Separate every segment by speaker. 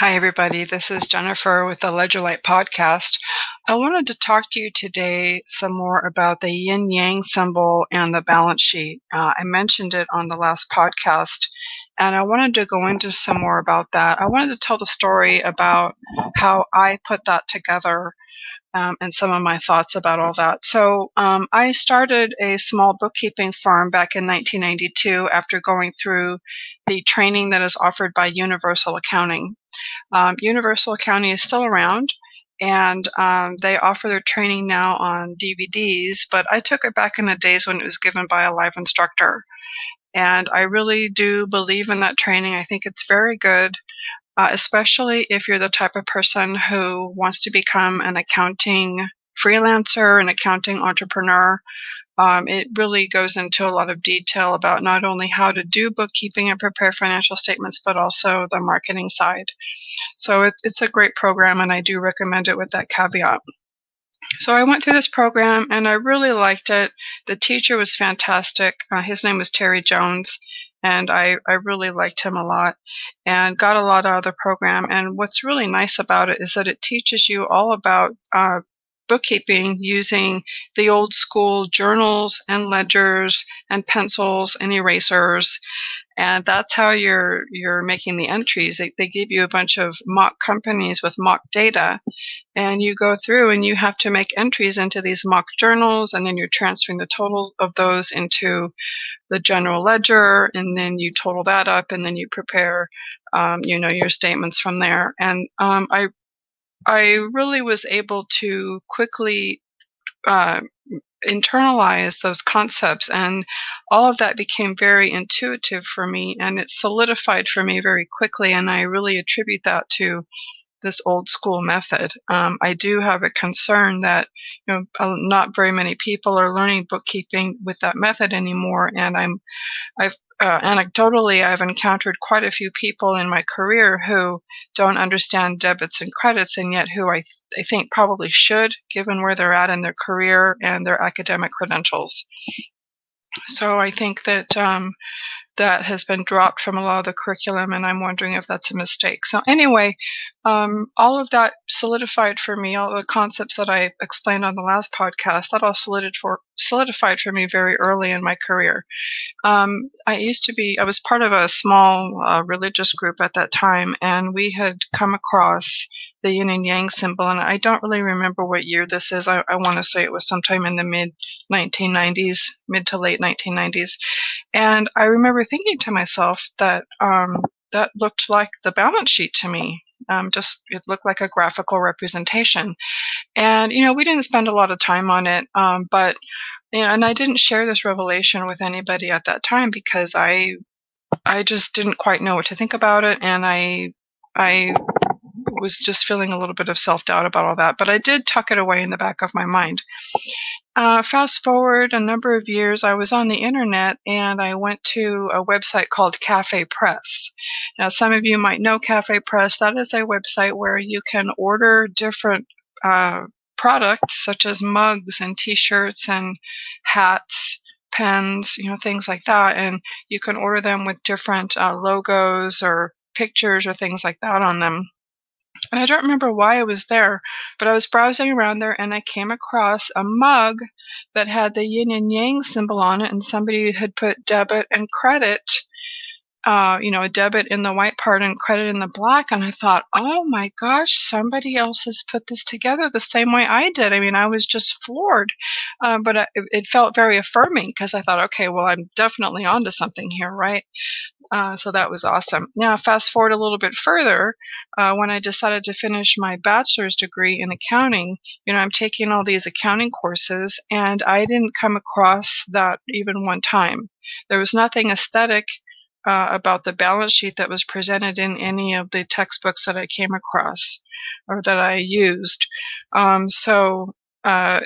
Speaker 1: Hi, everybody. This is Jennifer with the Ledgerlight podcast. I wanted to talk to you today some more about the yin yang symbol and the balance sheet. Uh, I mentioned it on the last podcast, and I wanted to go into some more about that. I wanted to tell the story about how I put that together um, and some of my thoughts about all that. So, um, I started a small bookkeeping firm back in 1992 after going through the training that is offered by Universal Accounting. Um, Universal Accounting is still around. And um, they offer their training now on DVDs, but I took it back in the days when it was given by a live instructor. And I really do believe in that training. I think it's very good uh, especially if you're the type of person who wants to become an accounting freelancer, an accounting entrepreneur. Um, it really goes into a lot of detail about not only how to do bookkeeping and prepare financial statements, but also the marketing side. So it, it's a great program, and I do recommend it with that caveat. So I went through this program and I really liked it. The teacher was fantastic. Uh, his name was Terry Jones, and I, I really liked him a lot and got a lot out of the program. And what's really nice about it is that it teaches you all about uh, bookkeeping using the old school journals and ledgers and pencils and erasers. And that's how you're you're making the entries. They, they give you a bunch of mock companies with mock data and you go through and you have to make entries into these mock journals and then you're transferring the totals of those into the general ledger and then you total that up and then you prepare um, you know your statements from there. And um, i i really was able to quickly uh, internalize those concepts and all of that became very intuitive for me and it solidified for me very quickly and i really attribute that to this old school method um, i do have a concern that you know not very many people are learning bookkeeping with that method anymore and i'm i've uh, anecdotally, I've encountered quite a few people in my career who don't understand debits and credits, and yet who I, th- I think probably should, given where they're at in their career and their academic credentials. So I think that um, that has been dropped from a lot of the curriculum, and I'm wondering if that's a mistake. So, anyway, um, all of that solidified for me, all the concepts that I explained on the last podcast, that all solidified for, solidified for me very early in my career. Um, I used to be, I was part of a small uh, religious group at that time, and we had come across the yin and yang symbol. And I don't really remember what year this is. I, I want to say it was sometime in the mid 1990s, mid to late 1990s. And I remember thinking to myself that um, that looked like the balance sheet to me. Um, just it looked like a graphical representation. And you know, we didn't spend a lot of time on it, um, but you know, and I didn't share this revelation with anybody at that time because I I just didn't quite know what to think about it, and I I was just feeling a little bit of self doubt about all that, but I did tuck it away in the back of my mind. Uh, fast forward a number of years, I was on the internet and I went to a website called Cafe Press. Now, some of you might know Cafe Press. That is a website where you can order different uh, products such as mugs and t shirts and hats pens, you know, things like that. And you can order them with different uh, logos or pictures or things like that on them. And I don't remember why I was there, but I was browsing around there and I came across a mug that had the yin and yang symbol on it, and somebody had put debit and credit uh, you know, a debit in the white part and credit in the black. And I thought, oh my gosh, somebody else has put this together the same way I did. I mean, I was just floored. Uh, but I, it felt very affirming because I thought, okay, well, I'm definitely onto something here, right? Uh, so that was awesome. Now, fast forward a little bit further, uh, when I decided to finish my bachelor's degree in accounting, you know, I'm taking all these accounting courses, and I didn't come across that even one time. There was nothing aesthetic uh, about the balance sheet that was presented in any of the textbooks that I came across or that I used. Um, so uh,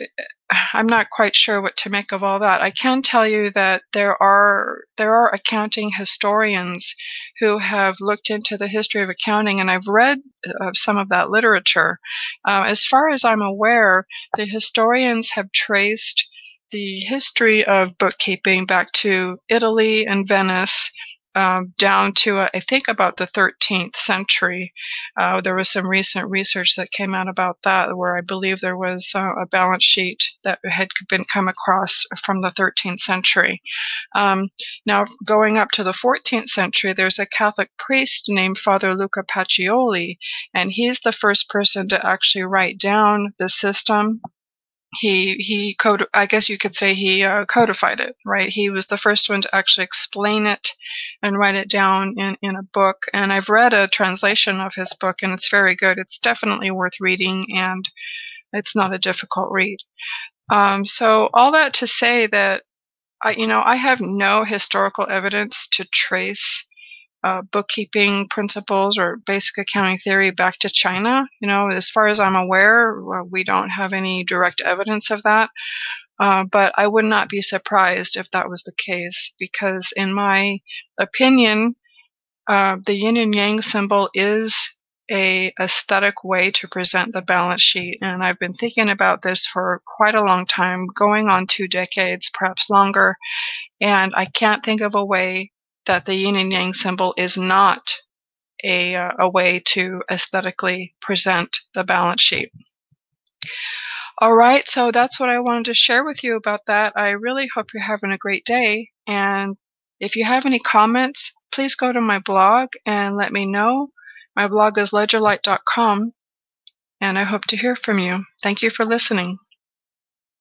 Speaker 1: I'm not quite sure what to make of all that. I can tell you that there are there are accounting historians who have looked into the history of accounting, and I've read uh, some of that literature. Uh, as far as I'm aware, the historians have traced the history of bookkeeping back to Italy and Venice um, down to uh, I think about the 13th century. Uh, there was some recent research that came out about that, where I believe there was uh, a balance sheet that had been come across from the 13th century. Um, now, going up to the 14th century, there's a Catholic priest named Father Luca Pacioli, and he's the first person to actually write down the system he he code I guess you could say he uh, codified it right? He was the first one to actually explain it and write it down in in a book. And I've read a translation of his book and it's very good. It's definitely worth reading and it's not a difficult read. Um, so all that to say that I you know I have no historical evidence to trace uh, bookkeeping principles or basic accounting theory back to China. You know, as far as I'm aware, we don't have any direct evidence of that. Uh, but I would not be surprised if that was the case because, in my opinion, uh, the yin and yang symbol is a aesthetic way to present the balance sheet and i've been thinking about this for quite a long time going on two decades perhaps longer and i can't think of a way that the yin and yang symbol is not a, uh, a way to aesthetically present the balance sheet. All right, so that's what I wanted to share with you about that. I really hope you're having a great day. And if you have any comments, please go to my blog and let me know. My blog is ledgerlight.com, and I hope to hear from you. Thank you for listening.